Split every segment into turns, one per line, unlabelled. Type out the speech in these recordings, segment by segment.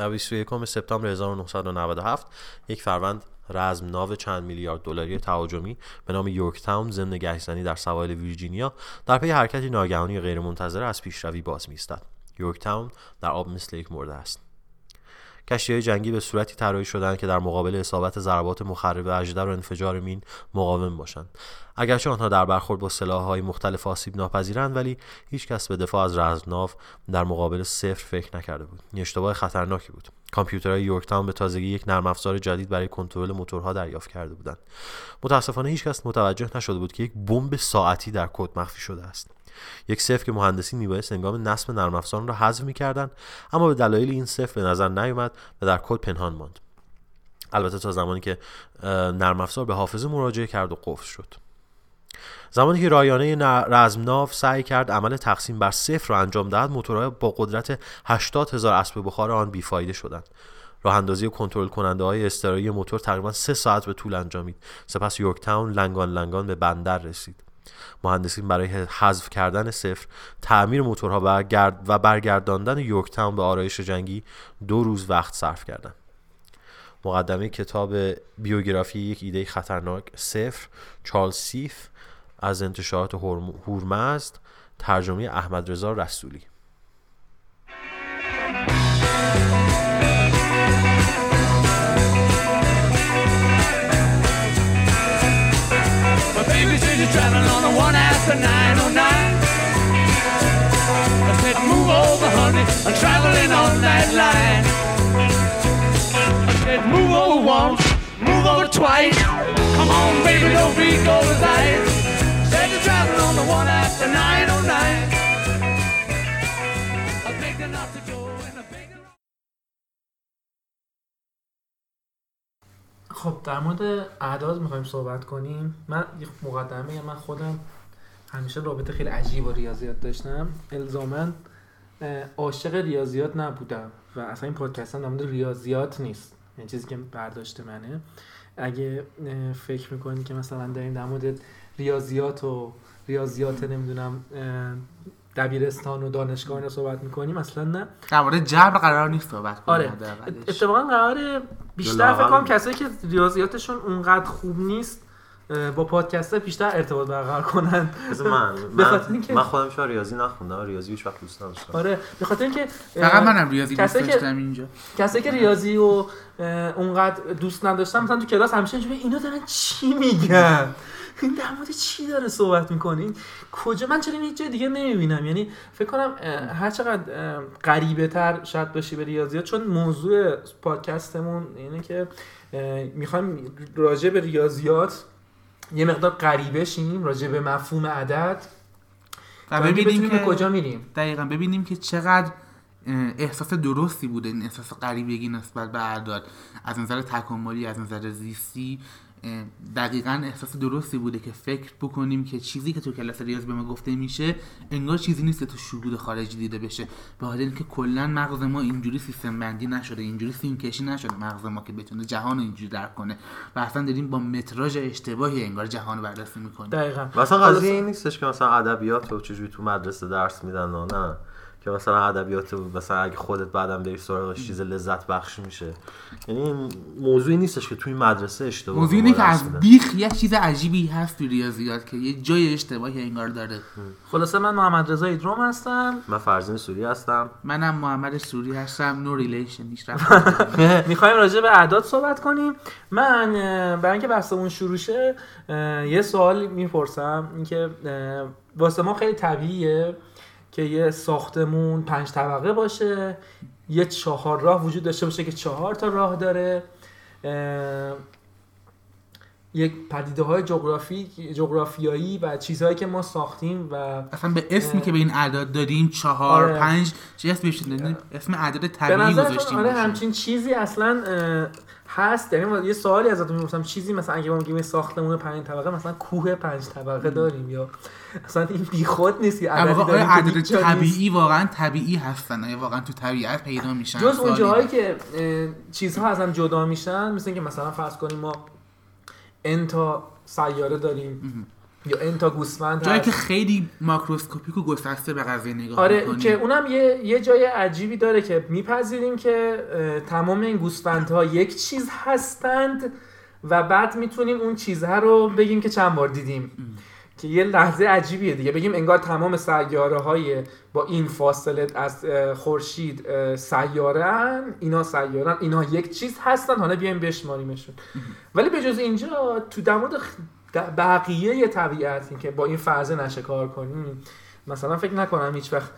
در 21 سپتامبر 1997 یک فروند رزم ناو چند میلیارد دلاری تهاجمی به نام یورک تاون ضمن در سواحل ویرجینیا در پی حرکتی ناگهانی غیرمنتظره از پیشروی باز میستد یورک تاون در آب مثل یک مرده است. کشتی جنگی به صورتی طراحی شدند که در مقابل اصابت ضربات مخرب اجدر و انفجار مین مقاوم باشند. اگرچه آنها در برخورد با های مختلف آسیب ناپذیرند ولی هیچ کس به دفاع از رزمناو در مقابل صفر فکر نکرده بود. این اشتباه خطرناکی بود. کامپیوترهای یورکتاون به تازگی یک نرم افزار جدید برای کنترل موتورها دریافت کرده بودند. متاسفانه هیچکس متوجه نشده بود که یک بمب ساعتی در کد مخفی شده است. یک صفر که مهندسی میبایست هنگام نصب نرم افزار را حذف می‌کردند اما به دلایل این صفر به نظر نیومد و در کد پنهان ماند. البته تا زمانی که نرم افزار به حافظه مراجعه کرد و قفل شد. زمانی که رایانه رزمناو سعی کرد عمل تقسیم بر صفر را انجام دهد موتورها با قدرت 80 هزار اسب بخار آن بیفایده شدند. راه اندازی کنترل کننده های استرایی موتور تقریبا سه ساعت به طول انجامید. سپس یورک تاون لنگان لنگان به بندر رسید. مهندسین برای حذف کردن صفر تعمیر موتورها و برگرداندن یورک تاون به آرایش جنگی دو روز وقت صرف کردند. مقدمه کتاب بیوگرافی یک ایده خطرناک صفر چارلز سیف از انتشارات هورمزد ترجمه احمد رضا رسولی. Move over once, move over twice. Come on, baby, don't be goes eyes. Said you're traveling on the one after 909. خب در مورد اعداد می‌خوایم صحبت کنیم من یه مقدمه من خودم همیشه رابطه خیلی عجیب با ریاضیات داشتم. الزاما عاشق ریاضیات نبودم و اصلا این پادکست هم در ریاضیات نیست. این چیزی که برداشت منه. اگه فکر می‌کنید که مثلا داریم در مورد ریاضیات و ریاضیات نمی‌دونم دبیرستان و دانشگاه رو صحبت می‌کنیم اصلا نه.
در مورد جبر قرار نیست صحبت
کنیم. آره. اتفاقا قرار بیشتر فکر کنم کسایی که ریاضیاتشون اونقدر خوب نیست با پادکست بیشتر ارتباط برقرار کنن.
من من, من خودم شو ریاضی نخوندم. ریاضی هیچ وقت دوست نداشتم.
آره به خاطر اینکه
فقط منم ریاضی دوست داشتم اینجا.
کسایی که ریاضی و اونقدر دوست نداشتم مثلا تو کلاس همیشه اینجوری اینا دارن چی میگن؟ این در مورد چی داره صحبت می‌کنین کجا من چرا هیچ جای دیگه نمی‌بینم. یعنی فکر کنم هر چقدر غریبه تر شاید باشی به ریاضیات چون موضوع پادکستمون اینه که می‌خوایم راجع به ریاضیات یه مقدار غریبه شیم راجع به مفهوم عدد.
و ببینیم که
کجا میریم.
دقیقا ببینیم که چقدر احساس درستی بوده این احساس غریبگی نسبت به اعداد از نظر تکاملی از نظر زیستی دقیقا احساس درستی بوده که فکر بکنیم که چیزی که تو کلاس ریاضی به ما گفته میشه انگار چیزی نیست که تو شهود خارجی دیده بشه. به خاطر اینکه کلا مغز ما اینجوری سیستم بندی نشده اینجوری سیم کشی نشده مغز ما که بتونه جهان رو اینجوری درک کنه. و اصلا داریم با متراژ اشتباهی انگار جهان رو بررسی می‌کنیم.
دقیقا.
مثلا قضیه این نیستش که مثلا ادبیات و چجوری تو مدرسه درس میدن نه. که مثلا ادبیات مثلا اگه خودت بعدم بری سراغش چیز لذت بخش میشه. یعنی موضوعی نیستش که توی مدرسه اشتباه
موضوعی اینه که از بیخ یه چیز عجیبی هست تو ریاضیات که یه جای اشتباهی انگار داره.
خلاصه من محمد رضا ایدروم هستم.
من فرزین سوری هستم.
منم محمد سوری هستم. no relation
می‌خوایم راجع به اعداد صحبت کنیم. من برای اینکه بحثمون شروع شه یه سوال می‌پرسم. اینکه واسه ما خیلی طبیعیه. که یه ساختمون پنج طبقه باشه یه چهار راه وجود داشته باشه که چهار تا راه داره. یک پدیده های جغرافی جغرافیایی و چیزهایی که ما ساختیم و
اصلا به اسمی که به این اعداد دادیم چهار آره. پنج چه اسم اسم اعداد طبیعی گذاشتیم
آره همچین چیزی اصلا هست. یعنی یه سوالی ازتون می‌پرسم. چیزی مثلا اگه ما میگیم ساختمون پنج طبقه مثلا کوه پنج طبقه داریم یا مثلا این بیخود نیست
عدد طبیعی واقعا طبیعی هستن. یا واقعا تو طبیعت پیدا میشن
جز اون جاهایی که چیزها از هم جدا میشن مثل اینکه مثلا فرض کنیم ما انتا سیاره داریم. یا n تا گوسفند
جایی. که خیلی ماکروسکوپیک و گسسته به قضیه نگاه
آره
می‌کنی.
که اونم یه یه جای عجیبی داره که میپذیریم که تمام این گوسفندها یک چیز هستند و بعد می‌تونیم اون چیزها رو بگیم که چند بار دیدیم. که یه لحظه عجیبیه دیگه. بگیم انگار تمام سیاره های با این فاصله از خورشید اه، سیاره اینا سیارن اینا یک چیز هستن حالا بیایم بشماریمشون. ولی به جز اینجا تو در مورد بقیه طبیعت این که با این فرض نشه کار کنیم مثلا فکر نکنم هیچ وقت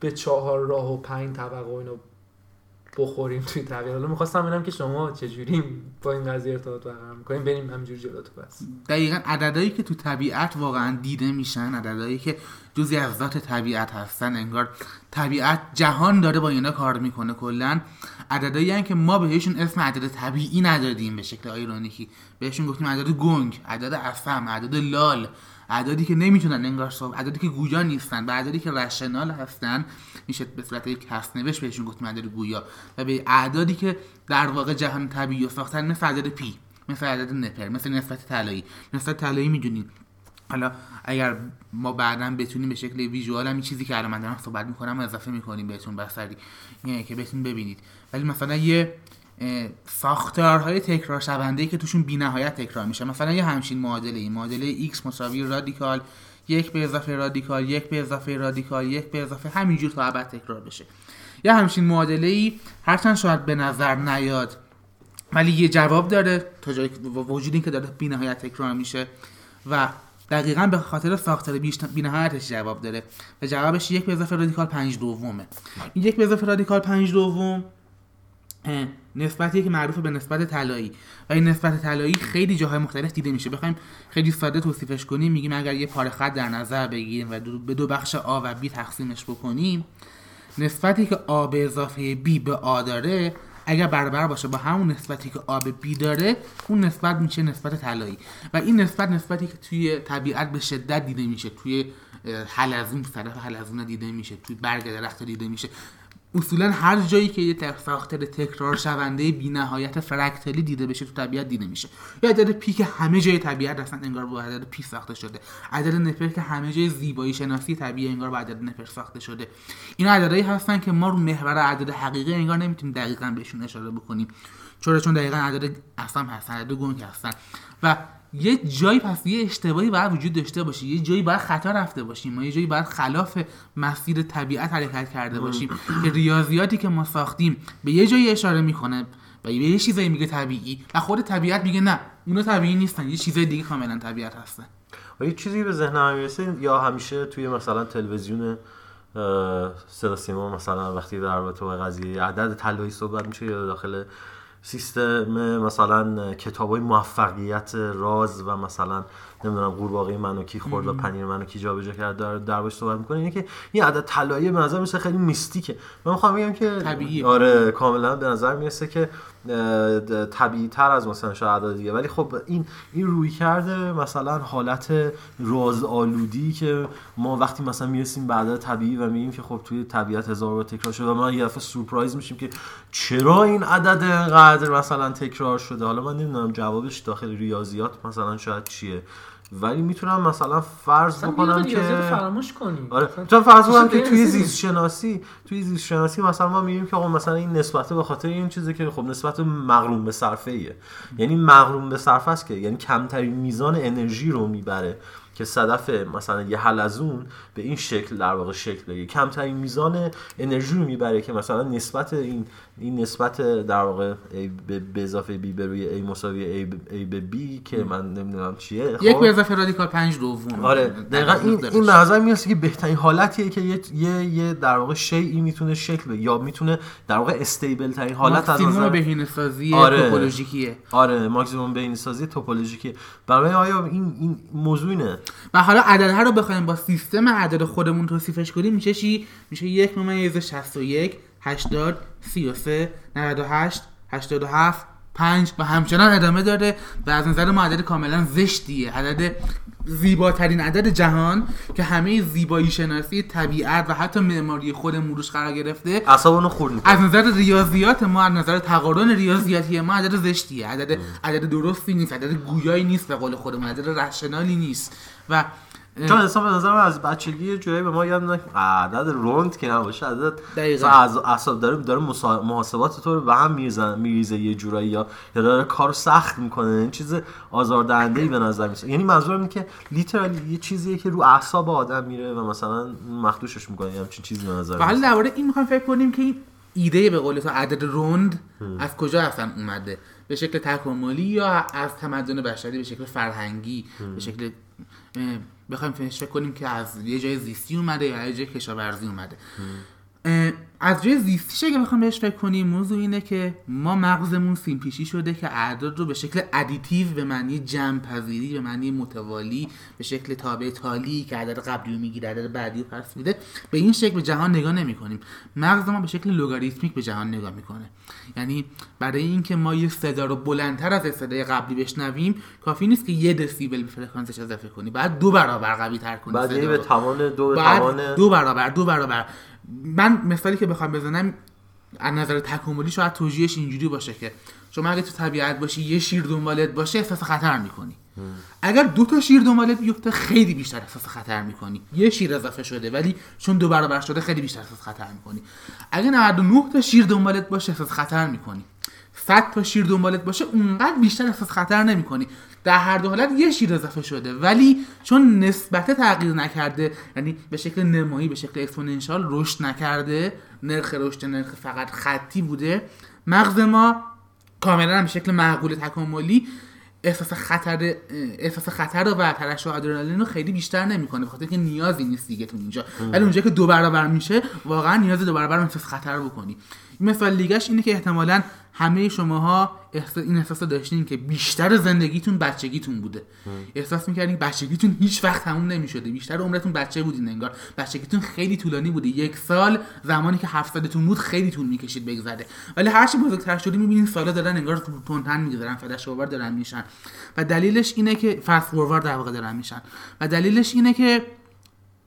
به چهار راه و پنج طبقه و اینو بخوریم توی طبیعت حالا می‌خواستم ببینم که شما چجوری با این قضیه ارتباط برقرار می‌کنیم بریم همینجوری جلو تو بس
دقیقا عددهایی که تو طبیعت واقعا دیده میشن عددهایی که جزی از ذات طبیعت هستن انگار طبیعت جهان داره با اینا کار می‌کنه کلا. عددهایی که ما بهشون اسم عدد طبیعی ندادیم به شکل آیرونیکی بهشون گفتیم عدد گنگ عدد افم عدد لال. عددی که نمی‌تونن انگار صاحب عددی که گویا نیستن و عددی که رشنال هستن میشه به صورت یک هست بهشون گفتیم عدد گویا. و به اعدادی که در واقع جهان طبیعی رو ساختن مثل عدد پی مثل عدد نپر مثل نسبت طلایی. نسبت طلایی می‌دونید حالا اگر ما بعدا بتونیم به شکل ویژوال هم چیزی که الان من دارم صحبت می‌کنم اضافه می‌کنیم بهتون بسری یعنی که بتون ببینید. ولی مثلا یه ساختارهای تکرار شونده که توشون بی‌نهایت تکرار میشه. مثلا یه همچین معادله ای. معادله x مساوی رادیکال یک به اضافه رادیکال یک به اضافه رادیکال یک به اضافه همینجور تا ابد تکرار بشه. یه همچین معادله ای هرچند شاید به نظر نیاد ولی یه جواب داره تا جایی وجود این که داره بی نهایت تکرار میشه و دقیقا به خاطر ساختار بی نهایتش جواب داره. و جوابش یک به اضافه رادیکال پنج دومه. این یک به اضافه رادیکال پنج دوم اه، نسبتیه که معروف به نسبت طلایی. و این نسبت طلایی خیلی جاهای مختلف دیده میشه. بخوایم خیلی ساده توصیفش کنیم. میگیم اگر یه پاره خط در نظر بگیریم و دو- به دو بخش آ و بی تقسیمش بکنیم نسبتی که آ به اضافه بی به آ داره اگر برابر باشه با همون نسبتی که آ به بی داره اون نسبت میشه نسبت طلایی. و این نسبت نسبتی که توی طبیعت به شدت دیده میشه توی حلزون طرف حلزون دیده میشه توی برگ درخت دیده میشه. اصولا هر جایی که یه ساختار تکرار شونده بی نهایت فرکتالی دیده بشه تو طبیعت دیده میشه. یا عدد پی که همه جای طبیعت اصلا انگار با عدد پی ساخته شده. عدد نپر که همه جای زیبایی شناسی طبیعی انگار با عدد نپر ساخته شده. این عددهایی هستن که ما رو محور عدد حقیقی انگار نمی‌تونیم دقیقا بهشون اشاره بکنیم. چرا؟ چون دقیقا عدد اصلا هستن عدد گنگ هستن. و یه جایی پس یه اشتباهی باید وجود داشته باشه یه جایی باید خطا رفته باشیم. ما یه جایی باید خلاف مسیر طبیعت حرکت کرده باشیم. که ریاضیاتی که ما ساختیم به یه جایی اشاره می‌کنه و به یه چیزایی میگه طبیعی و خود طبیعت میگه نه اونا طبیعی نیستن. یه چیزای دیگه کاملا طبیعت هستن.
و یه چیزی به ذهنم می‌رسه یا همیشه توی مثلا تلویزیون صدا سیما مثلا وقتی در رابطه با قضیه عدد طلایی صحبت میشه یا داخل سیستم مثلا کتاب های موفقیت راز و مثلا نمی‌دونم قورباغه منو کی خورد و پنیر منو کی جابجا کرد در دربارش صحبت می‌کنه. اینه که این عدد طلایی به نظر میسه خیلی میستیکه. من می‌خوام بگم که
طبیعیه.
آره کاملا به نظر می‌رسه که طبیعی تر از مثلا شاید دیگه. ولی خب این این روی کرده مثلا حالت راز آلودی که ما وقتی مثلا می‌رسیم به عدد طبیعی و میگیم که خب توی طبیعت هزار بار تکرار شده و ما یه دفعه سورپرایز میشیم که چرا این عدد انقدر مثلا تکرار شده؟ حالا من نمی‌دونم جوابش داخل ریاضیات مثلا شاید چیه. ولی می‌تونم مثلا فرض
اصلا
بکنم
که فراموش کنیم
آره. چون فرض کنم که توی زیست شناسی توی زیست شناسی مثلا ما میگیم که خب مثلا این نسبت به خاطر این چیزی که خب نسبت مغروم به صرفه ایه یعنی مغروم به صرفه است که یعنی کمترین میزان انرژی رو می‌بره که صدف مثلا یه حلزون به این شکل در واقع شکل بگیره. کمترین میزان انرژی رو می‌بره که مثلا نسبت این این نسبت در واقع به به اضافه B به روی A مساوی به- A به B که من نمی‌دونم چیه
یک
خب؟
به اضافه رادیکال پنج دوم.
آره دقیقا این این به نظر می‌رسه که بهترین حالتیه که یه یه, یه در واقع شیئی می‌تونه شکل بگیره یا می‌تونه در واقع استیبل ترین حالت از
ماکسیموم
نظر
بهینه سازی
آره.
توپولوژیکیه.
آره ماکسیموم بین سازی توپولوژیکی برای آیا این این موضوع اینه؟
و حالا عددها رو بخوایم با سیستم عدد خودمون توصیفش کنیم میشه چی؟ میشه یک ممیز 61 80 33 98 87 پنج و همچنان ادامه داره و از نظر ما عدد کاملا زشتیه. عدد زیباترین عدد جهان که همه زیبایی شناسی طبیعت و حتی معماری خود موروش قرار گرفته
اعصابونو خورد
از نظر ریاضیات ما از نظر تقارن ریاضیاتی ما عدد زشتیه. عدد عدد درستی نیست عدد گویایی نیست به قول خودمون عدد رشنالی نیست. و
چون اصلا به از بچگی یه جایی به ما یاد میدن عدد روند که نباشه عدد از اعصاب داره داره محاسبات تو رو به هم میریزن میریزه یه جورایی یا یا داره کارو سخت می‌کنه این چیز آزاردهنده ای به نظر میاد یعنی منظورم اینه که لیترالی یه چیزیه که رو اعصاب آدم میره و مثلا مخدوشش می‌کنه همچین چیزی به نظر
حالا درباره این می‌خوایم فکر کنیم که این ایده به قول تو عدد روند از کجا اصلا اومده؟ به شکل تکاملی یا از تمدن بشری به شکل فرهنگی؟ به شکل بخوایم فکر کنیم که از یه جای زیستی اومده یا یه جای کشاورزی اومده. از جای زیستیش اگه بخوام بهش فکر کنیم موضوع اینه که ما مغزمون سیم پیچی شده که اعداد رو به شکل additive به معنی جمع پذیری به معنی متوالی به شکل تابع تالی که عدد قبلی رو می‌گیره عدد بعدی رو پس میده به این شکل به جهان نگاه نمی کنیم مغز ما به شکل لوگاریتمیک به جهان نگاه می‌کنه. یعنی برای اینکه ما یه صدا رو بلندتر از صدای قبلی بشنویم کافی نیست که یه دسیبل به فرکانسش اضافه کنی. بعد دو برابر قوی تر کنی
بعد به. توان دو به توان
دو برابر دو برابر. من مثالی که بخوام بزنم از نظر تکاملی شاید توجیهش اینجوری باشه که شما اگه تو طبیعت باشی یه شیر دنبالت باشه احساس خطر می‌کنی. اگر دو تا شیر دنبالت بیفته خیلی بیشتر احساس خطر می‌کنی. یه شیر اضافه شده ولی چون دو برابر شده خیلی بیشتر احساس خطر می‌کنی. اگه 99 تا شیر دنبالت باشه احساس خطر می‌کنی. 100 تا شیر دنبالت باشه اونقدر بیشتر احساس خطر نمی‌کنی. در هر دو حالت یه شیر اضافه شده. ولی چون نسبت تغییر نکرده یعنی به شکل نمایی به شکل exponential رشد نکرده نرخ رشد نرخ فقط خطی بوده مغز ما کاملا هم به شکل معقول تکاملی احساس خطر احساس خطر و ترشح آدرنالین رو خیلی بیشتر نمی‌کنه بخاطر که نیازی نیست دیگه تو اینجا. ولی اونجا که دو برابر میشه واقعا نیاز دو برابر احساس خطر بکنی. مثال دیگهش اینه که احتمالا همه شماها این احساس رو داشتین که بیشتر زندگیتون بچگیتون بوده. احساس می‌کردین بچگیتون هیچ وقت تموم نمی‌شده. بیشتر عمرتون بچه بودین انگار. بچگیتون خیلی طولانی بوده. یک سال زمانی که هفت سالتون بود خیلی طول می‌کشید بگذره. ولی هر چی بزرگتر شدی می‌بینین سالا دارن انگار تونتن میگذرن فلش اوور دارن میشن. و دلیلش اینه که فست فوروارد در واقع دارن میشن. و دلیلش اینه که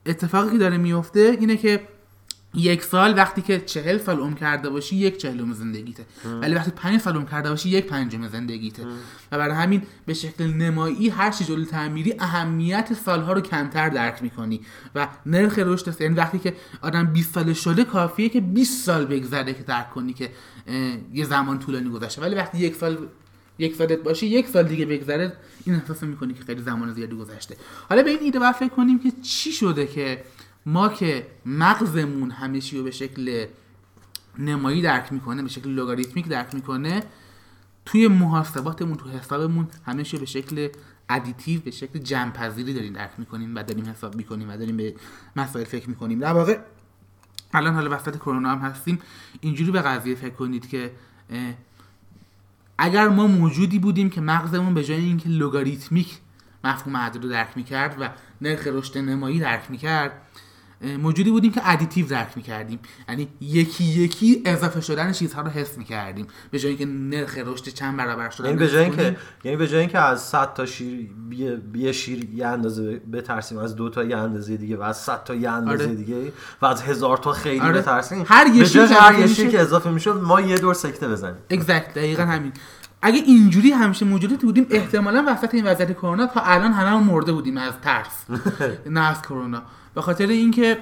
اتفاقی که داره میفته اینه که یک سال وقتی که چهل سال عمر کرده باشی یک چهلم زندگیته. ولی وقتی پنج سال عمر کرده باشی یک پنجم زندگیته. و برای همین به شکل نمایی هر چی جلو تعمیری اهمیت سالها رو کمتر درک می‌کنی. و نرخ رشد یعنی وقتی که آدم 20 ساله شده کافیه که 20 سال بگذره که درک کنی که یه زمان طولانی گذشته. ولی وقتی یک سال یک سالت باشه یک سال دیگه بگذره این احساس می‌کنی که خیلی زمان زیادی گذشته. حالا به این ایده فکر کنیم که چی شده که ما که مغزمون همه رو به شکل نمایی درک می‌کنه به شکل logarithmic درک می‌کنه توی محاسباتمون تو حسابمون همه به شکل additive به شکل جمع پذیری داریم درک می‌کنیم و داریم حساب می‌کنیم و داریم به مسائل فکر می‌کنیم. در واقع الان حالا وسط کرونا هم هستیم اینجوری به قضیه فکر کنید که اگر ما موجودی بودیم که مغزمون به جای اینکه logarithmic مفهوم عدد رو درک می‌کرد و نرخ رشد نمایی درک می‌کرد موجودی بودیم که additive درک می‌کردیم یعنی یکی یکی اضافه شدن چیزها رو حس می‌کردیم به جای اینکه نرخ رشد چند برابر شدن
یعنی به جای. اینکه یعنی به جای اینکه از 100 تا شیر یه- شیر یه اندازه بترسیم از دو تا یه اندازه دیگه و از 100 تا یه اندازه
آره.
دیگه و از هزار تا خیلی
آره.
بترسیم
هر یه شیر
هر یه شیر که اضافه می‌شد ما یه دور سکته بزنیم
اگزکت دقیقا همین اگه اینجوری همیشه موجودی بودیم احتمالا وسط این وضعیت کرونا تا الان همه مرده بودیم از ترس. نه از کرونا. به خاطر اینکه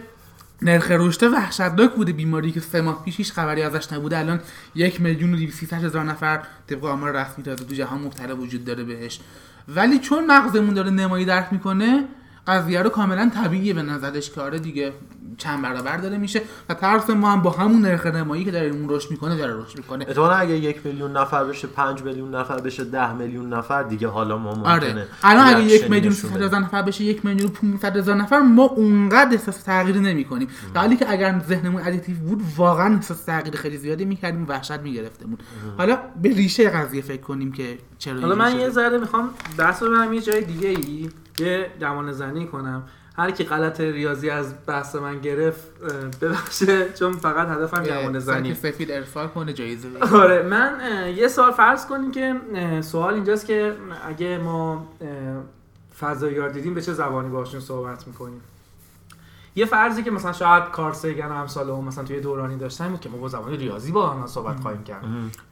نرخ رشد وحشتناک بوده بیماری که سه ماه پیش هیچ خبری ازش نبوده. الان یک میلیون و هزار نفر طبق آمار رسمی تازه تو جهان مبتلا وجود داره بهش. ولی چون مغزمون داره نمایی درک می‌کنه قضیه رو کاملا طبیعیه به نظرش که آره دیگه چند برابر داره میشه و ترس ما هم با همون نرخ نمایی که داره اون رشد می‌کنه داره رشد می‌کنه.
اتفاقا اگه یک میلیون نفر بشه پنج میلیون نفر بشه ده میلیون نفر دیگه حالا ما ممکنه
آره الان اگه یک میلیون
نشون
300
بدیم.
هزار نفر بشه یک میلیون 500 هزار نفر ما اونقدر احساس تغییری نمی کنیم در حالی که اگر ذهنمون additive بود واقعا احساس تغییر خیلی زیادی می‌کردیم و وحشت میگرفتمون. حالا به ریشه قضیه فکر کنیم که چرا
حالا من
اینجوری
یه
شده.
ذره می‌خوام بحث رو برم یه جای دیگه ای یه گمان زنی کنم. هر کی غلط ریاضی از بحث من گرفت ببخشه چون فقط هدفم جوانه زنی
سفید ارسال کنه جایزه بگیره.
آره من یه سوال فرض کنیم که سوال اینجاست که اگه ما اه، فضایی دیدیم به چه زبانی باشون صحبت می‌کنیم؟ یه فرضی که مثلا شاید کار سیگن و امثال هم مثلا توی دورانی داشتن بود که ما با زبان ریاضی با هم صحبت خواهیم کرد.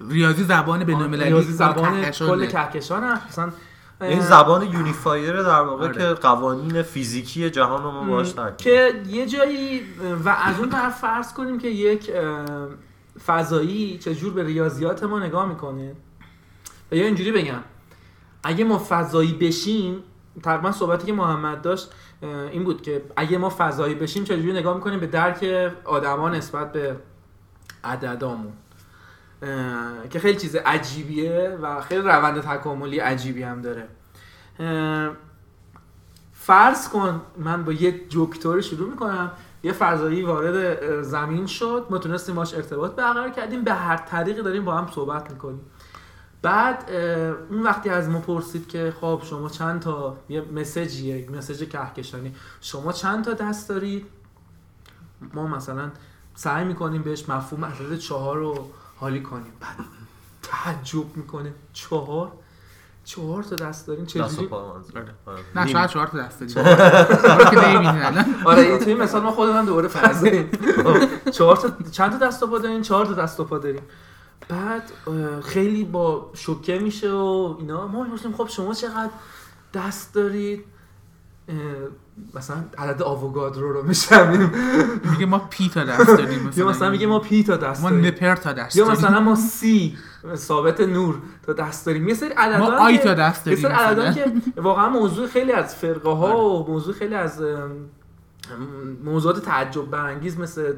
ریاضی زبان بین‌المللی
ریاضی زبان. کل کهکشان هم مثلا
این زبان یونیفایر در واقع
آره.
که قوانین فیزیکی جهان رو ما باش
که یه جایی و از اون طرف فرض کنیم که یک فضایی چجور به ریاضیات ما نگاه می‌کنه. و یا اینجوری بگم اگه ما فضایی بشیم تقریبا صحبتی که محمد داشت این بود که اگه ما فضایی بشیم چجوری نگاه می‌کنیم به درک آدما نسبت به عددامون. که خیلی چیز عجیبیه و خیلی روند تکاملی عجیبی هم داره. فرض کن من با یه جوکتور شروع می‌کنم یه فضایی وارد زمین شد ما تونستیم باش ارتباط برقرار کردیم به هر طریقی داریم با هم صحبت می‌کنیم. بعد اون وقتی از ما پرسید که خب شما چند تا یه مسیجیه یک مسیج کهکشانی شما چند تا دست دارید؟ ما مثلا سعی می‌کنیم بهش مفهوم عدد چهار رو حالی کنیم. بعد تعجب می‌کنه. چهار؟ چهار تا دست داریم. چجوری
پا منظور. آره.
نه. شاید چهار تا دست داریم.
آره این توی مثال ما خودمون دوباره فرض کنیم چهار تا چند تا دست و پا داریم؟ چهار تا دست و پا داریم. بعد خیلی با شوکه میشه و اینا. ما می‌پرسیم خب شما چقدر دست دارید؟ مثلا عدد آووگادرو رو میشنویم.
میگه ما پی تا دست داریم
یا مثلا میگه ما پی تا دست
ما
داریم.
نپر تا دست
یا
داریم.
مثلا ما سی ثابت نور تا دست داریم. یه سری عددا
ما آی
که-
تا دست
یه
داریم
سری عددا. که واقعا موضوع خیلی از فرقه ها و موضوع خیلی از موضوعات تعجب برانگیز مثل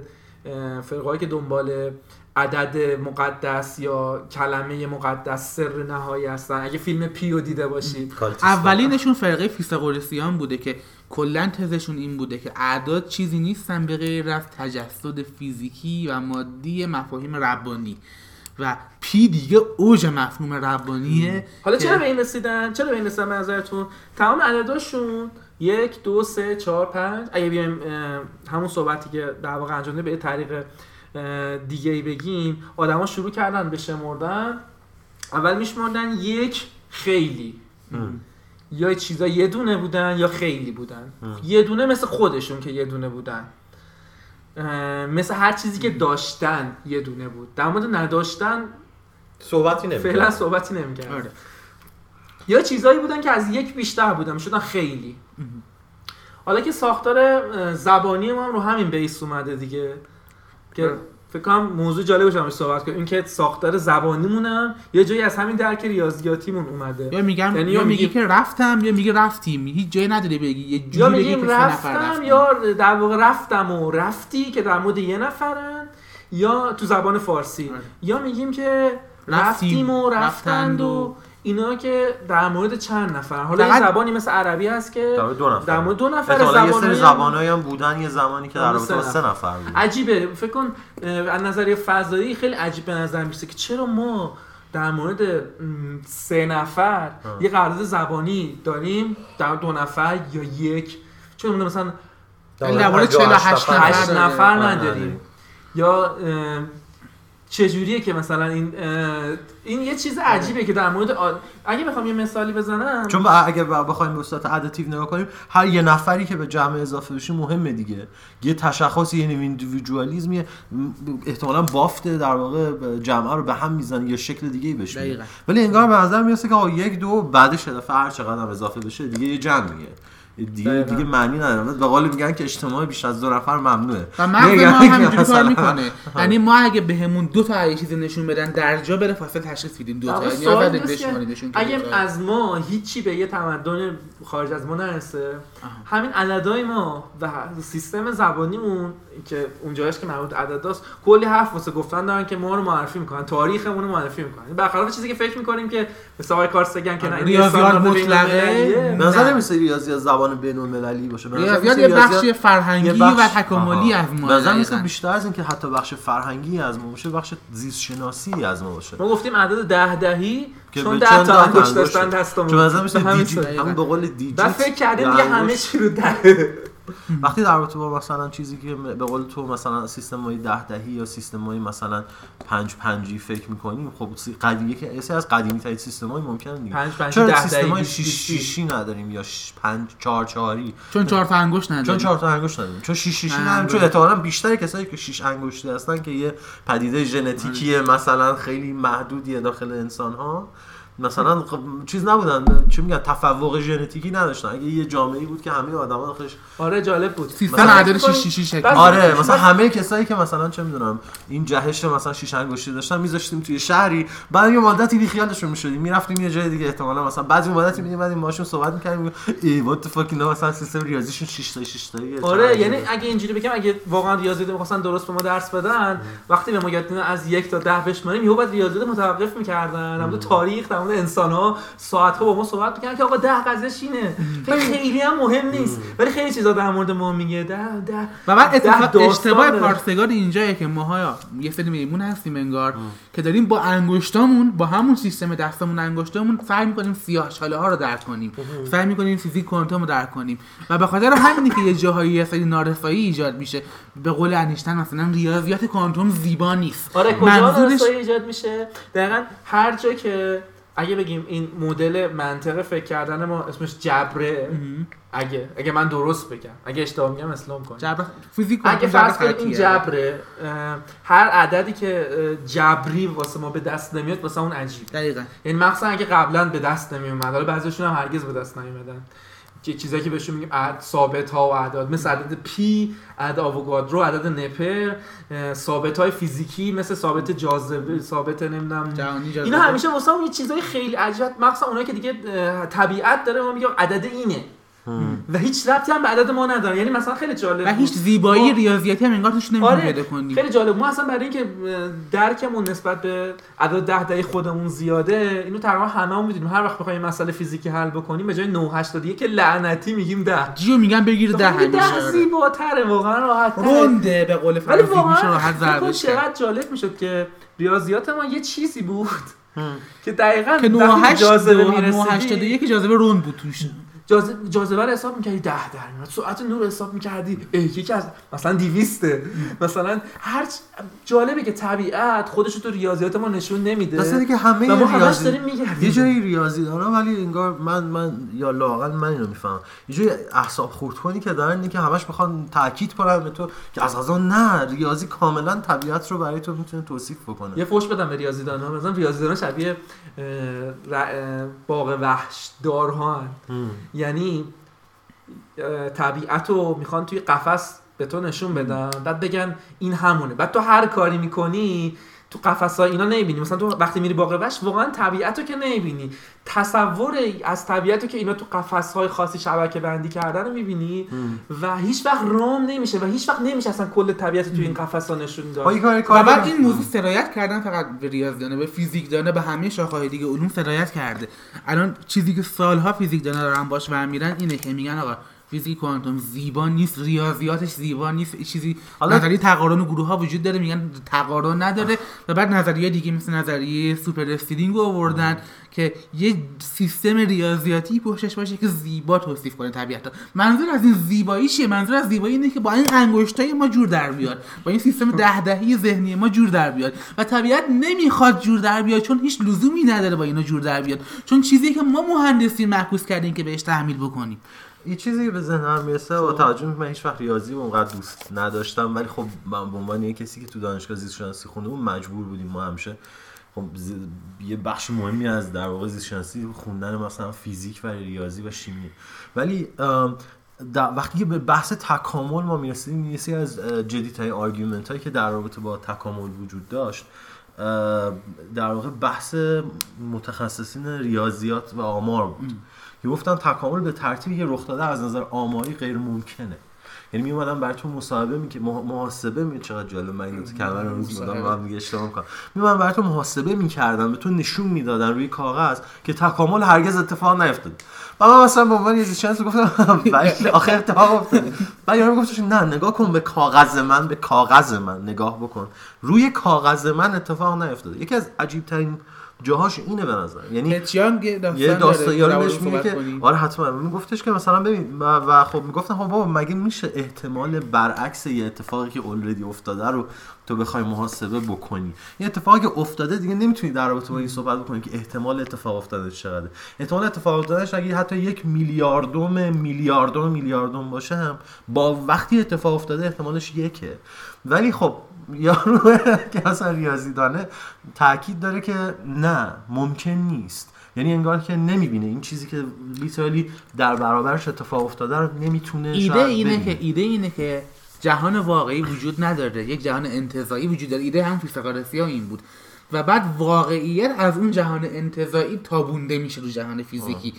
فرقه هایی که دنبال عدد مقدس یا کلمه مقدس سر نهایی هستن. اگه فیلم پیو دیده باشید.
اولینشون فرقه فیثاغورسیان بوده که کلا تزشون این بوده که اعداد چیزی نیستن به غیر از تجسد فیزیکی و مادی مفاهیم ربانی و پی دیگه اوج مفهوم ربانیه
حالا چرا به این رسیدن؟ چرا به این رسیدن به نظرتون؟ تمام عدداشون یک دو سه چهار پنج. اگه بیایم همون صحبتی که در واقع انجام به یه طریق دیگه ای بگیم. آدما شروع کردن به شمردن. اول میشمردن یک خیلی.
ام.
یا چیزا یه دونه بودن یا خیلی بودن. یه دونه مثل خودشون که یه دونه بودن. اه، مثل هر چیزی که داشتن یه دونه بود. در مورد نداشتن
صحبتی نمی‌کنه.
فعلا صحبتی نمی‌کرد.
آره.
یا چیزایی بودن که از یک بیشتر بودن شدن خیلی. حالا که ساختار اه، زبانی ما هم رو همین بیس اومده دیگه. که
آره.
فکر کنم موضوع جالب باشه صحبت کنیم. این که ساختار زبانیمون هم یه جایی از همین درک ریاضیاتیمون اومده.
یا میگم
یعنی
یا
یا
میگی که رفتم یا میگی رفتیم. هیچ جایی نداری بگی. یه
یا
جوری بگی
میگیم رفتم. یا در واقع رفتم و رفتی که در مورد یه نفرن یا تو زبان فارسی.
آره.
یا میگیم که
رفتیم،
رفتیم و رفتند و- اینا که در مورد چند نفر. حالا یه
فقط-
زبانی مثل عربی هست که
در مورد دو نفر.
در مورد دو نفر
احتمالاً یه زبانایی هم بودن یه زمانی که در
در
رابطه
سه
نفر. بود.
عجیبه. فکر کن از نظریه فضایی خیلی عجیب به نظر می‌رسه که چرا ما در مورد سه نفر یه قرارداد زبانی داریم در دو نفر یا یک؟ چون مثلا
در مورد 48 نفر
آره،
نداریم.
نداریم.
یا چجوریه که مثلا این این یه چیز عجیبه که در مورد آ- اگه بخوام یه مثالی بزنم.
چون با- اگه بخوایم به صورت ادتیو نگاه کنیم هر یه نفری که به جمع اضافه بشه مهمه دیگه. یه تشخص یه ایندیویدوالیسم احتمالا بافت در واقع به جمعه رو به هم می‌زنه یا شکل دیگه ای بهش میده.
دقیقاً.
ولی انگار به نظر می‌رسه که آقا یک دو بعدش یه دفعه هر چقدر هم اضافه بشه دیگه یه جمعیه. دیگه
دقیقاً.
دیگه معنی نداره. به قول میگن که اجتماع بیش از دو نفر ممنوعه.
و مغز ما
که
همینجوری کار
مثلا-
می‌کنه. یعنی ما اگه بهمون دو تا یه چیزی نشون بدن در جا بره فاصله تشخیص بدیم دو تا. یعنی
اگه. از ما هیچی به یه تمدن خارج از ما نرسه همین عددهای ما و سیستم زبانیمون که اونجاش که مربوط به عدداست کلی حرف واسه گفتن دارن که ما رو معرفی می‌کنن تاریخمون رو معرفی می‌کنن برخلاف چیزی که فکر می‌کنیم که مثل آقای کارسگن که نه این
ریاضیات مطلقه.
به نظر
نه.
نمیسه ریاضی از زبان بین المللی باشه به
ریاضیات یه
ریاضیات-
بخشی فرهنگی
بخش-
و تکاملی. از ما
به نظر
دقیقاً.
بیشتر از اینکه حتی بخش فرهنگی از ما باشه بخش زیست شناسی از ما باشه
ما گفتیم عدد ده دهی
که
چون
به
ده تا انگشت. داشتن دستمون
چون به می‌رسه
همین
به قول دیجیت
بعد فکر کردیم دیگه. همه چی رو ده
وقتی در رابطه با مثلا چیزی که به قول تو مثلا سیستم های ده دهی یا سیستم های مثلا پنج پنجی فکر می‌کنیم خب قدیمی که یکی از قدیمی ترین سیستم های ممکنه دیگه.
پنج پنج
چرا
ده
سیستم های شیش. شیشی نداریم یا پنج چهار چهاری؟
چون چهار تا انگشت نداره
چون چهار تا انگشت نداریم. چون شیش شیشی
نه،
نداریم. چون. احتمالاً بیشتر کسایی که شیش انگشتی هستن که یه پدیده ژنتیکی مثلا خیلی محدودیه داخل انسان ها مثلا خب چیز نبودن چی میگن تفوق ژنتیکی نداشتن. اگه یه جامعه بود که همه آدما داخلش
آره جالب بود.
سیستم عدد
فکر
6 6 شکل.
بعضی-
آره مثلا همه کسایی که مثلا چه می‌دونم این جهش مثلا شیش انگشتی داشتن میذاشتیم توی شهری. بعد یه مدتی بی خیالشون می‌شدیم می‌رفتیم یه جای دیگه احتمالاً. مثلا بعضی مدتی میدیم بعد باهاشون صحبت می‌کردیم ای وات فاک اینا مثلا سیستم ریاضیشون 6 تا 6 تاییه
آره یعنی اگه اینجوری بگم اگه واقعا ریاضیات می‌خواستن درست به ما درس بدن وقتی به ما یاد از یک تا ده بشماریم یهو بعد ریاضیات متوقف می‌کردن. مورد تاریخ مورد انسان ها ساعت با ما صحبت می‌کردن که آقا ده قضیهش اینه خیلی هم مهم نیست. ولی خیلی چیزا در مورد ما میگه. ده ده
و بعد اشتباه. پارسگار اینجایه که ماها یه سری میمون هستیم انگار که داریم با انگشتامون با همون سیستم دستمون انگشتامون سعی می‌کنیم سیاه چاله ها رو درک کنیم. سعی می‌کنیم فیزیک کوانتوم رو درک کنیم. و به خاطر همینه که یه جاهایی یه سری نارسایی ایجاد میشه. به قول انیشتن مثلا ریاضیات کوانتوم زیبا نیست.
آره کجا
منظورش
ایجاد میشه؟ دقیقا هر جا که اگه بگیم این مدل منطق فکر کردن ما اسمش جبره اگه اگه من درست بگم. اگه اشتباه میگم اسلام کنم
جبر فیزیک
اگه فرض کنیم این. جبره هر عددی که جبری واسه ما به دست نمیاد واسه اون عجیب
دقیقا.
یعنی مخصوصا اگه قبلا به دست نمیومد. حالا بعضیشون هم هرگز به دست نیومدن که چیزایی که بهشون میگیم عد ثابت ها و اعداد. مثل عدد پی عدد آووگادرو عدد نپر ثابت های فیزیکی مثل ثابت جاذبه ثابت نمی‌دونم. اینا همیشه واسه اون چیزای خیلی عجیب. مخصوصا اونایی که دیگه طبیعت داره ما میگه عدد اینه. و هیچ ربطی هم به عدد ما نداره یعنی مثلا خیلی جالب
و. هیچ زیبایی
ما-
ریاضیاتی هم انگار توش نمی‌تونیم
آره
پیدا کنیم.
خیلی جالب. ما اصلا برای اینکه درکمون نسبت به عدد ده دهی خودمون زیاده اینو تقریبا هممون می‌دونیم. هر وقت بخوایم مسئله فیزیکی حل بکنیم به جای 981 که لعنتی میگیم 10
جیو میگن بگیر ده
ده
همیشه. آره.
زیباتره واقعا راحت
رنده به قول فرانسوی میشه راحت ضربش
چقدر جالب می‌شد که ریاضیات ما یه چیزی بود که دقیقا
که
وقتی به
98
جاذبه
981
می‌رسیدی
جاذبه رند بود توش.
جاذبه رو حساب می‌کردی 10 در میاد سرعت نور حساب می‌کردی. یکی از مثلا 200 مثلا هر جالبه که طبیعت خودش تو ریاضیات ما نشون نمیده.
مثلا که همه
ما
ریاضی یه جایی ریاضی دارن ولی انگار من من یا لاقل من اینو می‌فهمم. یه جایی اعصاب خورد کنی که دارن اینه که همش می‌خوان تاکید کنن به تو که از غذا نه ریاضی کاملا طبیعت رو برای تو می‌تونه توصیف بکنه.
یه فوش بدم به ریاضیدان ها مثلا ریاضیدان شبیه اه، ر- اه، باغ وحش دارها. یعنی طبیعت رو می‌خوان توی قفس به تو نشون بدن. بعد بگن این همونه. بعد تو هر کاری می‌کنی تو قفس های اینا نمی‌بینی. مثلا تو وقتی میری باغ وحش واقعا طبیعت رو که نمی‌بینی. تصور از طبیعت رو که اینا تو قفس های خاصی شبکه بندی کردن رو می‌بینی و هیچ وقت رام نمیشه و هیچ وقت نمیشه اصلا کل طبیعت تو این قفس ها نشون داد.
و بعد این موضوع سرایت کردن فقط به ریاضیدانه به فیزیکدانه به همه شاخه‌های دیگه علوم سرایت کرده. الان چیزی که سالها فیزیکدانا دارن باش و میرن اینه که میگن آقا فیزیک کوانتوم زیبا نیست ریاضیاتش زیبا نیست چیزی
حالا-
نظریه تقارن گروه ها وجود داره میگن تقارن نداره و بعد نظریه دیگه مثل نظریه سوپر رو آوردن که یه سیستم ریاضیاتی پشتش باشه که زیبا توصیف کنه طبیعت. منظور از این زیبایی چیه؟ منظور از زیبایی اینه که با این انگشتای ما جور در بیاد. با این سیستم ده دهی ذهنی ما جور در بیاد. و طبیعت نمی‌خواد جور در بیاد چون هیچ لزومی نداره با اینا جور در بیاد. چون چیزی که ما مهندسی معکوس کردیم که بهش تحمیل بکنیم.
یه چیزی که به ذهنم می‌رسه با توجه به من هیچ وقت ریاضی اونقدر دوست نداشتم ولی خب من به عنوان یه کسی که تو دانشگاه زیست شناسی خونده بود مجبور بودیم ما همیشه خب یه بخش مهمی از در واقع زیست شناسی خوندن مثلا فیزیک و ریاضی و شیمی. ولی وقتی که به بحث تکامل ما می‌رسیدیم یه از جدیترین argument هایی که در رابطه با تکامل وجود داشت در واقع بحث متخصصین ریاضیات و آمار بود. که گفتن تکامل به ترتیبی که رخ داده از نظر آماری غیر ممکنه. یعنی میومدن براتون مصاحبه می محاسبه می چقدر جالب من این دو تا کلمه رو روز میدم من دیگه اشتباه می‌کنم. براتون محاسبه می‌کردن به تو نشون می‌دادن روی کاغذ که تکامل هرگز اتفاق نیفتاده. و من مثلا به عنوان یه زیستشناس گفتم بله آخه اتفاق افتاده. بعد یارو گفتش نه نگاه کن به کاغذ من به کاغذ من نگاه بکن. روی کاغذ من اتفاق نیفتاده. یکی از عجیب ترین جاهاش اینه به نظر یعنی یه داستان یارو بهش میگه که. آره حتما. میگفتش که مثلا ببین و, و خب می‌گفتن خب بابا مگه میشه احتمال برعکس یه اتفاقی که اولردی افتاده رو تو بخوای محاسبه بکنی؟ این اتفاقی که افتاده دیگه نمی‌تونی در رابطه با این صحبت بکنی که احتمال اتفاق افتاده چقدره. احتمال اتفاق افتادنش اگه حتی یک میلیاردوم میلیاردوم میلیاردوم باشه هم با وقتی اتفاق افتاده احتمالش یکه. ولی خب یارو که اصلا ریاضی دانه تاکید داره که نه ممکن نیست. یعنی انگار که نمی‌بینه. این چیزی که لیترالی در برابرش اتفاق افتاده رو نمی‌تونه
ایده اینه
ببینه.
که ایده اینه که جهان واقعی وجود نداره. یک جهان انتزاعی وجود داره. ایده هم فیثاغورسی ها این بود. و بعد واقعیت از اون جهان انتزاعی تابونده میشه رو جهان فیزیکی.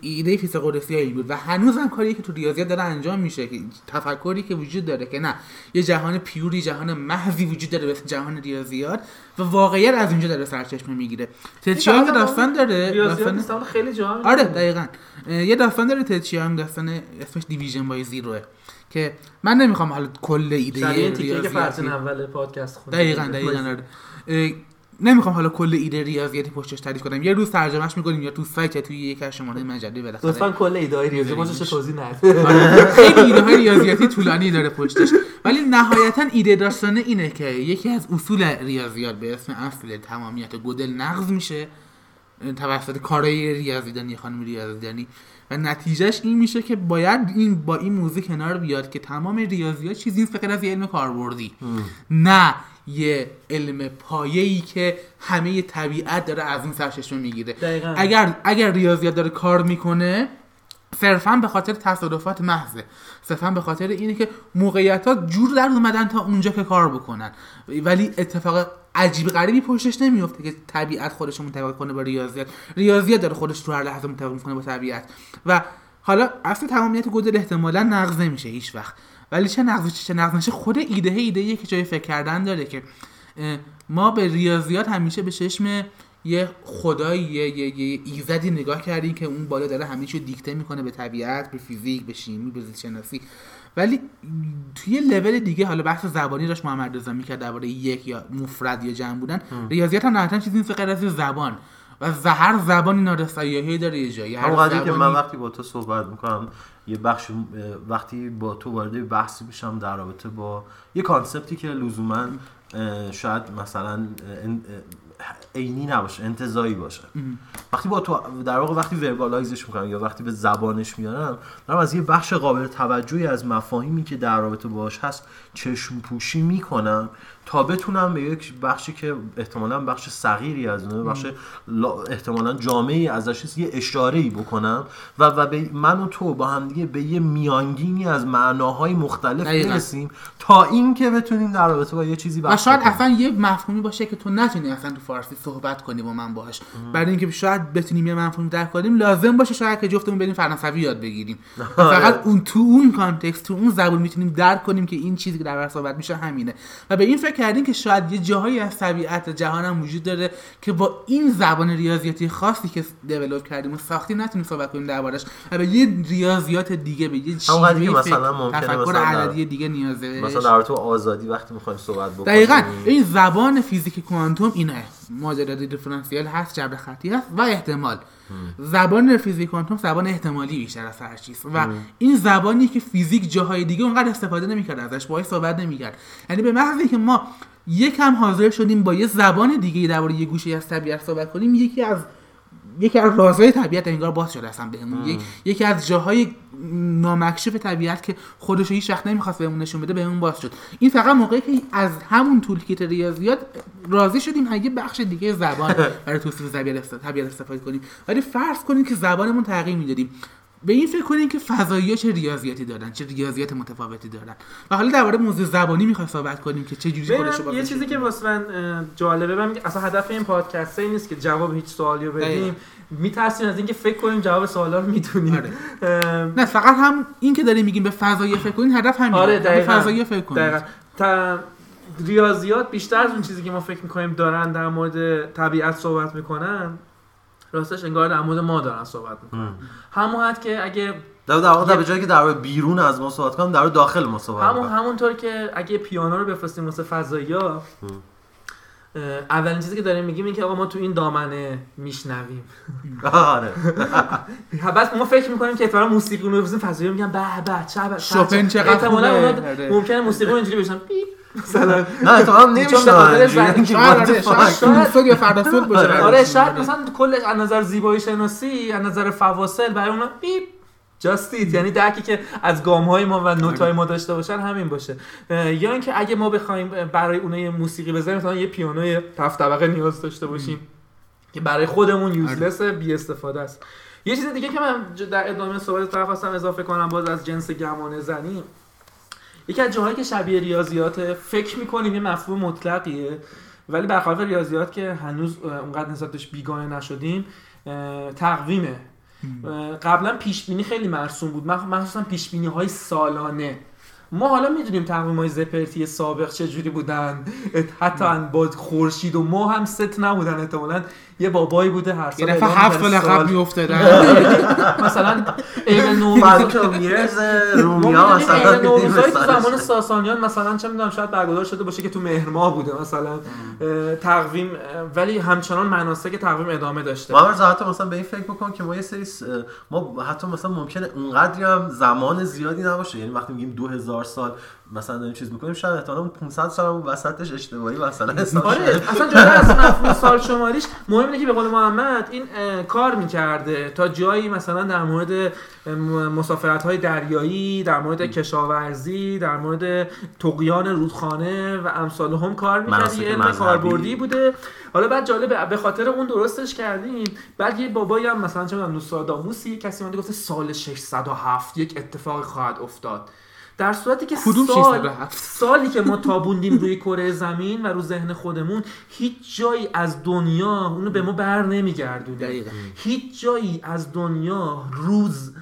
ایده فیثاغورسی ها این بود. و هنوز هم کاری که تو ریاضیات داره انجام میشه که تفکری که وجود داره که نه یه جهان پیوری جهان محضی وجود داره مثل جهان ریاضیات و واقعیت از اینجا داره سرچشمه می‌گیره. تچیانگ داستان داره.
ریاضیات
داستان
خیلی جا هم
آره دقیقا. یه داستان داره تچیانگ داستان اسمش دیویژن بای زیروه که من نمی‌خوام حالا کل ایده
که
ریاضیاتی
فرزین اول پادکست خونده.
دقیقا دقیقا آره. نمی‌خوام حالا کل ایده ریاضیاتی پشتش تعریف کنم. یه روز ترجمهش می‌کنیم یا تو سایت یا توی یک از شماره مجله بالاخره.
لطفا کل ایده های ریاضی. پشتش توضیح نده.
آره، خیلی ایده های ریاضیاتی طولانی داره پشتش. ولی نهایتا ایده داستانه اینه که یکی از اصول ریاضیات به اسم اصل تمامیت گودل نقض میشه. توسط کارهای ریاضیدانی خانم ریاضیدانی. و نتیجهش این میشه که باید این با این موضوع کنار بیاد که تمام ریاضیات چیزی نیست فقط از یه علم کاربردی. نه یه علم پایه‌ای که همه طبیعت داره از اون سرچشمه می‌گیره. اگر اگر ریاضیات داره کار می‌کنه صرفا به خاطر تصادفات محضه. صرفا به خاطر اینه که موقعیت جور در اومدن تا اونجا که کار بکنن. ولی اتفاق عجیب غریبی پشتش نمیفته که طبیعت خودش رو کنه با ریاضیات. ریاضیات داره خودش رو هر لحظه منطبق می‌کنه با طبیعت. و حالا اصل تمامیت گودل احتمالا نقض نمیشه هیچ وقت. ولی چه نقض چه نقض نشه خود ایده ایده که جای فکر کردن داره که ما به ریاضیات همیشه به چشم یه خدایی یه, یه, یه ایزدی نگاه کردیم که اون بالا داره رو دیکته می‌کنه به طبیعت به فیزیک به شیمی به زیست شناسی ولی توی لول دیگه حالا بحث زبانی داشت محمد رضا می‌کرد درباره یک یا مفرد یا جمع بودن. ریاضیات هم نهایتا چیزی نیست غیر از زبان. و ز- هر زبانی نارسایی‌هایی داره یه جایی. هر
قضیه که
زبانی-
من وقتی با تو صحبت می‌کنم یه بخش وقتی با تو وارد بحثی میشم در رابطه با یه کانسپتی که لزوما شاید مثلا عینی نباشه انتظایی باشه وقتی با تو در واقع وقتی وربالایزش می‌کنم یا وقتی به زبانش میارم دارم از یه بخش قابل توجهی از مفاهیمی که در رابطه باش هست چشم پوشی می‌کنم تا بتونم به یک بخشی که احتمالا بخش صغیری از اونه بخش لا- احتمالا جامعی ازش یه اشاره ای بکنم و و به من و تو با هم دیگه به یه میانگینی از معناهای مختلف. برسیم تا اینکه بتونیم در رابطه با یه چیزی
و
بحث
شاید
بکنیم.
اصلا یه مفهومی باشه که تو نتونی اصلا تو فارسی صحبت کنی با من باهاش. برای اینکه شاید بتونیم یه مفهوم درک کنیم لازم باشه شاید که جفتمون بریم فرانسوی یاد بگیریم. فقط اون تو اون کانتکست تو اون زبان می‌تونیم درک کنیم که این چیزی که در صحبت میشه همینه. و به این فکر کردیم که شاید یه جاهایی از طبیعت جهان هم وجود داره که با این زبان ریاضیاتی خاصی که دیولپ کردیم و ساختیم نتونیم صحبت کنیم دربارش. و به یه ریاضیات دیگه به یه شیوه
مثلا ممکنه
تفکر عددی دیگه نیازه
مثلا در با آزادی وقتی می‌خوایم صحبت بکنیم.
دقیقا این زبان فیزیک کوانتوم اینه. ماجرای دیفرانسیل هست جبر خطی هست و احتمال. زبان فیزیک کوانتوم زبان احتمالی بیشتر از هر چیز. و این زبانی که فیزیک جاهای دیگه اونقدر استفاده نمی‌کرد ازش باهاش صحبت نمی‌کرد. یعنی به محض که ما یکم حاضر شدیم با یه زبان دیگه درباره یه گوشه از طبیعت صحبت کنیم یکی از یکی از رازهای طبیعت انگار باز شده اصلا بهمون. یک- یکی از جاهای نامکشوف طبیعت که خودش هیچ وقت نمی‌خواست بهمون نشون بده بهمون باز شد. این فقط موقعی که از همون تولکیت ریاضیات راضی شدیم. از یه بخش دیگه زبان برای توصیف طبیعت استفاده کنیم. ولی فرض کنیم که زبانمون تغییر می‌دادیم. به این فکر کنیم که فضایی چه ریاضیاتی دارن چه ریاضیات متفاوتی دارن. و حالا درباره موضوع زبانی می‌خوایم صحبت کنیم که چه جوری خودش
ببینم، یه چیزی که واسه من جالبه من اصلا هدف این پادکست این نیست که جواب هیچ سوالی رو. بدیم. میترسیم از اینکه فکر کنیم جواب سوالا رو می‌دونیم.
آره. نه فقط هم این که داریم میگیم به فضایی فکر کنیم هدف همینه.
آره
به فضایی فکر.
تا ریاضیات بیشتر از اون چیزی که ما فکر می‌کنیم دارن در مورد طبیعت صحبت می‌کنن راستش انگار در مورد ما دارن صحبت می‌کنن. همون حد که اگه
در در واقع به جایی که در بیرون از ما صحبت کنم در داخل ما صحبت
همون همونطور که اگه پیانو رو بفرستیم واسه فضایی اه، اولین چیزی که داریم میگیم این که آقا ما تو این دامنه میشنویم.
آره.
بس ما فکر می‌کنیم که اتفاقا موسیقی رو بزنیم فضایی میگن به به چه به
شوپن چقدر خوبه. آره.
ممکنه موسیقی اینجوری بشن مثلا.
نه تو هم
شاید آره،
fuck.
شاید فردا یا فردا صبح باشه.
آره.
براشون.
شاید مثلا کلش از نظر زیبایی شناسی از نظر فواصل برای اونا بیپ. جاستیت یعنی درکی که از گام های ما و نوت های ما داشته باشن همین باشه. یا اینکه اگه ما بخوایم برای اونها یه موسیقی بزنیم مثلا یه پیانوی هفت طبقه نیاز داشته باشیم که برای خودمون یوزلس بی استفاده است. یه چیز دیگه که من در ادامه صحبت طرف خواستم اضافه کنم باز از جنس گمان زنی. یکی از جاهایی که شبیه ریاضیات فکر می‌کنیم یه مفهوم مطلقیه ولی برخلاف ریاضیات که هنوز اونقدر نسبتش بیگانه نشدیم تقویمه. قبلا پیش بینی خیلی مرسوم بود. مخ- مخصوصا پیش بینی های سالانه. ما حالا می‌دونیم تقویم های زپرتی سابق چه جوری بودن حتی با خورشید و ماه هم ست نبودن احتمالاً. یه بابایی بوده هر
یه
سال اعلام
هفت سال عقب. میافتادن
مثلا عین نوروز.
میرز رومیا مثلا
نوروزهای تو
مثلا.
زمان ساسانیان مثلا چه می‌دونم شاید برگزار شده باشه که تو مهر ماه بوده مثلا. تقویم ولی همچنان مناسک تقویم ادامه داشته.
ما حتی مثلا به این فکر بکن که ما یه سری ما حتی مثلا ممکنه اونقدری هم زمان زیادی نباشه. یعنی وقتی میگیم 2000 سال مثلا داریم چیز می‌کنیم شاید احتمالاً اون 500 سال هم وسطش اشتباهی مثلا حساب
آره. اصلا جدا از مفهوم سال شماریش. مهم اینه که به قول محمد این کار می‌کرده تا جایی مثلا در مورد مسافرت های دریایی در مورد کشاورزی در مورد تقیان رودخانه و امثال هم کار می‌کرد. یه علم. کاربردی بوده. حالا بعد جالبه به خاطر اون درستش کردیم. بعد یه بابایی هم مثلا چه می‌دونم نوستراداموسی کسی اومده گفته سال 607 یک اتفاقی خواهد افتاد. در صورتی که سال
607
سالی که ما تابوندیم روی کره زمین و رو ذهن خودمون هیچ جایی از دنیا اونو به ما بر نمیگردونه. هیچ جایی از دنیا روز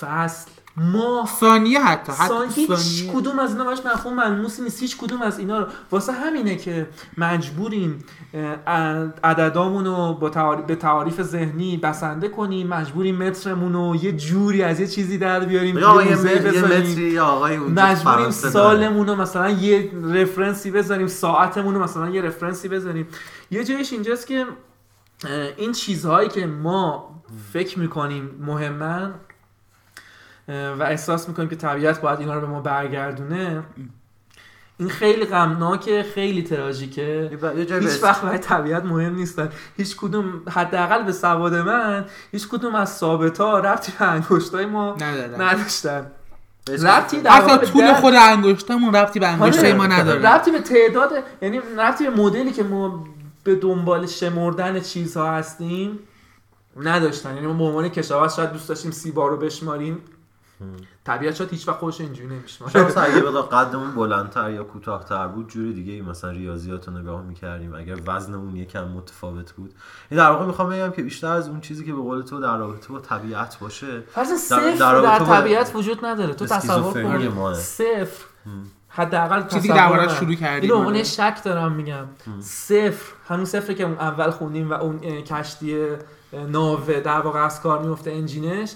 فصل ماه
ثانیه حتی
سان
حتی
هیچ
ثانیه
کدوم از اینا براش مفهوم ملموسی نیست هیچ کدوم از اینا رو واسه همینه که مجبوریم عددامون رو با تعاری- به تعاریف ذهنی بسنده کنیم مجبوریم مترمون رو یه جوری از یه چیزی در بیاریم
یا یه
موزه
متر- یه
بذاریم.
متری آقای اونجا
مجبوریم. سالمون رو مثلا یه رفرنسی بذاریم ساعتمون رو مثلا یه رفرنسی بذاریم یه جایش اینجاست که این چیزهایی که ما فکر می‌کنیم مهمن و احساس می‌کنیم که طبیعت باید اینا رو به ما برگردونه. این خیلی غمناکه خیلی تراژیکه. هیچ وقت برای طبیعت مهم نیستن. هیچ کدوم حداقل به سواد من هیچ کدوم از ثابت ها ربطی به انگشتای ما نداشتن. ربطی در
حتی
به
طول
در-
خود انگشتمون ربطی به انگشتای
آره.
ما نداره.
ربطی به تعداد یعنی ربطی به مدلی که ما به دنبال شمردن چیزها هستیم نداشتن. یعنی ما به عنوان کشاورز شاید دوست داشتیم سیبا رو بشماریم. طبیعت شاید هیچ وقت خودش اینجوری
شاید
نمیشماره
مثلا اگه بخواد قدمون بلندتر یا کوتاهتر بود جوری دیگه ای مثلا ریاضیات رو نگاه می‌کردیم. اگر وزنمون یکم متفاوت بود. این در واقع می‌خوام بگم که بیشتر از اون چیزی که به قول تو در رابطه با طبیعت باشه
فرض
در-
صفر
در
در, طبیعت وجود نداره. تو تصور کن. صفر. حداقل
چیزی که
من.
شروع کردیم،
اینو
آره.
شک دارم میگم. صفر. همون صفری که اون اول خوندیم و اون کشتی ناوه در واقع از کار میفته انجینش.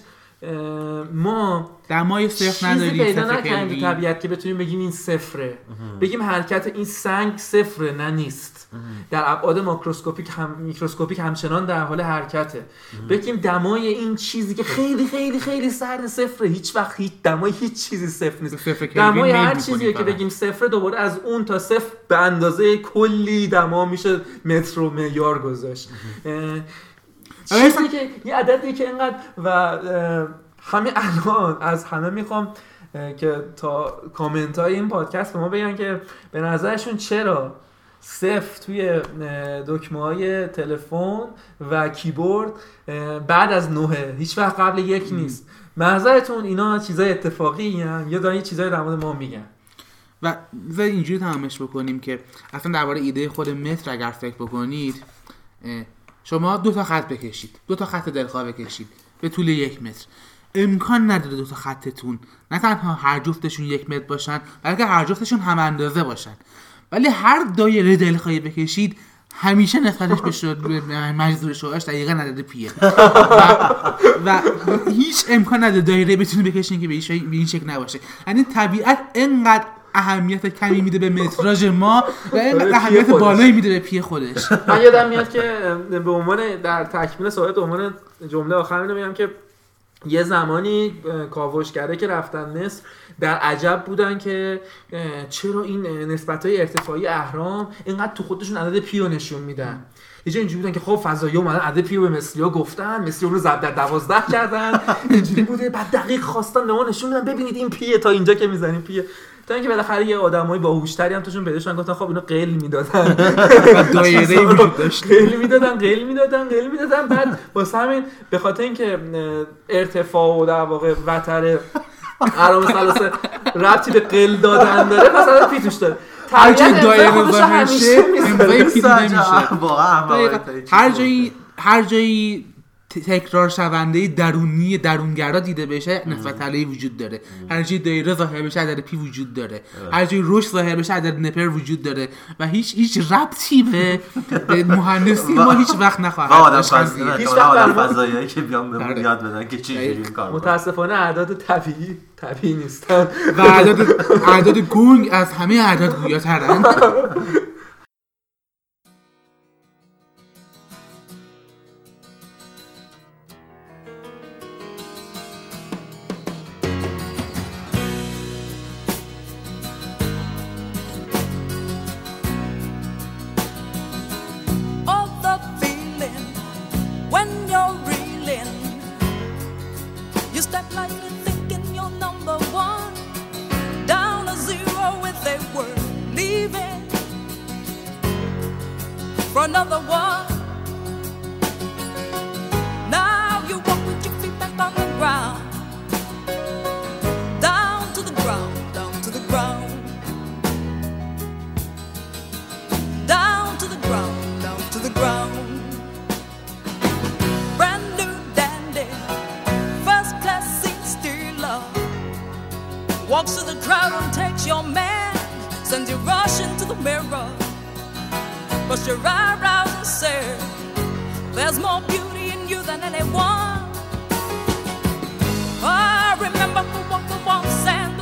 ما
دمای صفر
چیزی
نداریم
پیدا
صفر
نکردیم تو. طبیعت که بتونیم بگیم این صفره. بگیم حرکت این سنگ صفره نه نیست. در ابعاد ماکروسکوپیک هم میکروسکوپیک همچنان در حال حرکته. بگیم دمای این چیزی که خیلی خیلی. خیلی سرد صفره هیچ وقت هیچ دمای هیچ چیزی صفر نیست. دمای هر چیزیه که. بگیم صفره دوباره از اون تا صفر به اندازه کلی دما میشه متر و معیار گذاشت. چیزی که یه عددی که اینقدر و همین الان از همه می‌خوام که تا کامنت های این پادکست به ما بگن که به نظرشون چرا صفر توی دکمه های تلفن و کیبورد بعد از نوه. هیچ وقت قبل یک نیست. منظرتون اینا چیزای اتفاقی هم یا دارن یه چیزای در مورد ما میگن؟
و بذار اینجوری تمامش بکنیم که اصلا درباره ایده خود متر اگر فکر بکنید شما دو تا خط بکشید. دو تا خط دلخواه بکشید به طول یک متر. امکان نداره دو تا خطتون. نه تنها هر جفتشون یک متر باشن بلکه هر جفتشون هم اندازه باشن. ولی هر دایره دلخواهی بکشید همیشه نسبتش به شد مجذور شعاعش دقیقا عدد پیه. و, و هیچ امکان نداره دایره بتونی بکشین که به این شکل نباشه. یعنی طبیعت انقدر اهمیت کمی میده به متراژ ما و اینقدر
آره،
اهمیت. بالایی میده به پی خودش.
من یادم میاد که به عنوان در تکمیل صحبت به عنوان جمله آخر اینو میگم که یه زمانی کاوشگره که رفتن مصر در عجب بودن که چرا این نسبت های ارتفاعی اهرام اینقدر تو خودشون عدد پی رو نشون میدن؟ یه جا اینجوری بودن که خب فضایی اومدن عدد پی رو به مصری ها گفتن مصری اون رو ضرب در دوازده کردن. اینجوری بوده بعد دقیق خواستن به ما نشون بدن ببینید این پیه تا اینجا که می‌زنیم پیه. تا اینکه بالاخره یه آدمای باهوشتری هم توشون پیدا شدن گفتن خب اینا قیل می‌دادن.
دایره ای وجود داشت
قیل می‌دادن قیل می‌دادن قیل می‌دادن. بعد واسه همین به خاطر اینکه ارتفاع و در واقع وتر علامه ثلاثه ربطی به قل دادن داره مثلا پی توش داره.
هر جای دایره ظاهر
همیشه
واقعا
هر جایی هر جایی تکرار شونده درونی درونگرا دیده بشه نسبت علیه وجود داره. هر جایی دایره ظاهر بشه عدد پی وجود داره. هر جایی رشد ظاهر بشه عدد نپر وجود داره. و هیچ هیچ ربطی به, مهندسی ما هیچ وقت نخواهد
آدم
داشت.
فضایی آدم فضاییایی که بیان به
آره.
یاد بدن که چی کار.
متاسفانه اعداد طبیعی طبیعی نیستن.
و اعداد اعداد گونگ از همه اعداد گویاترند
of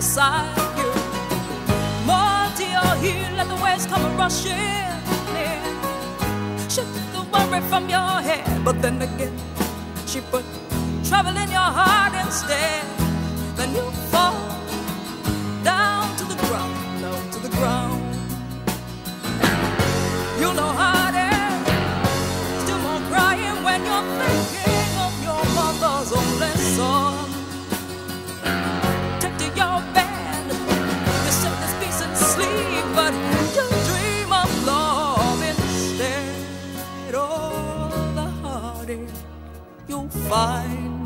beside you. More to your heel, let the waves come rushing in. Shook the worry from your head, but then again, she put trouble in your heart instead. Then you fall down to the ground, down to the ground. You know how find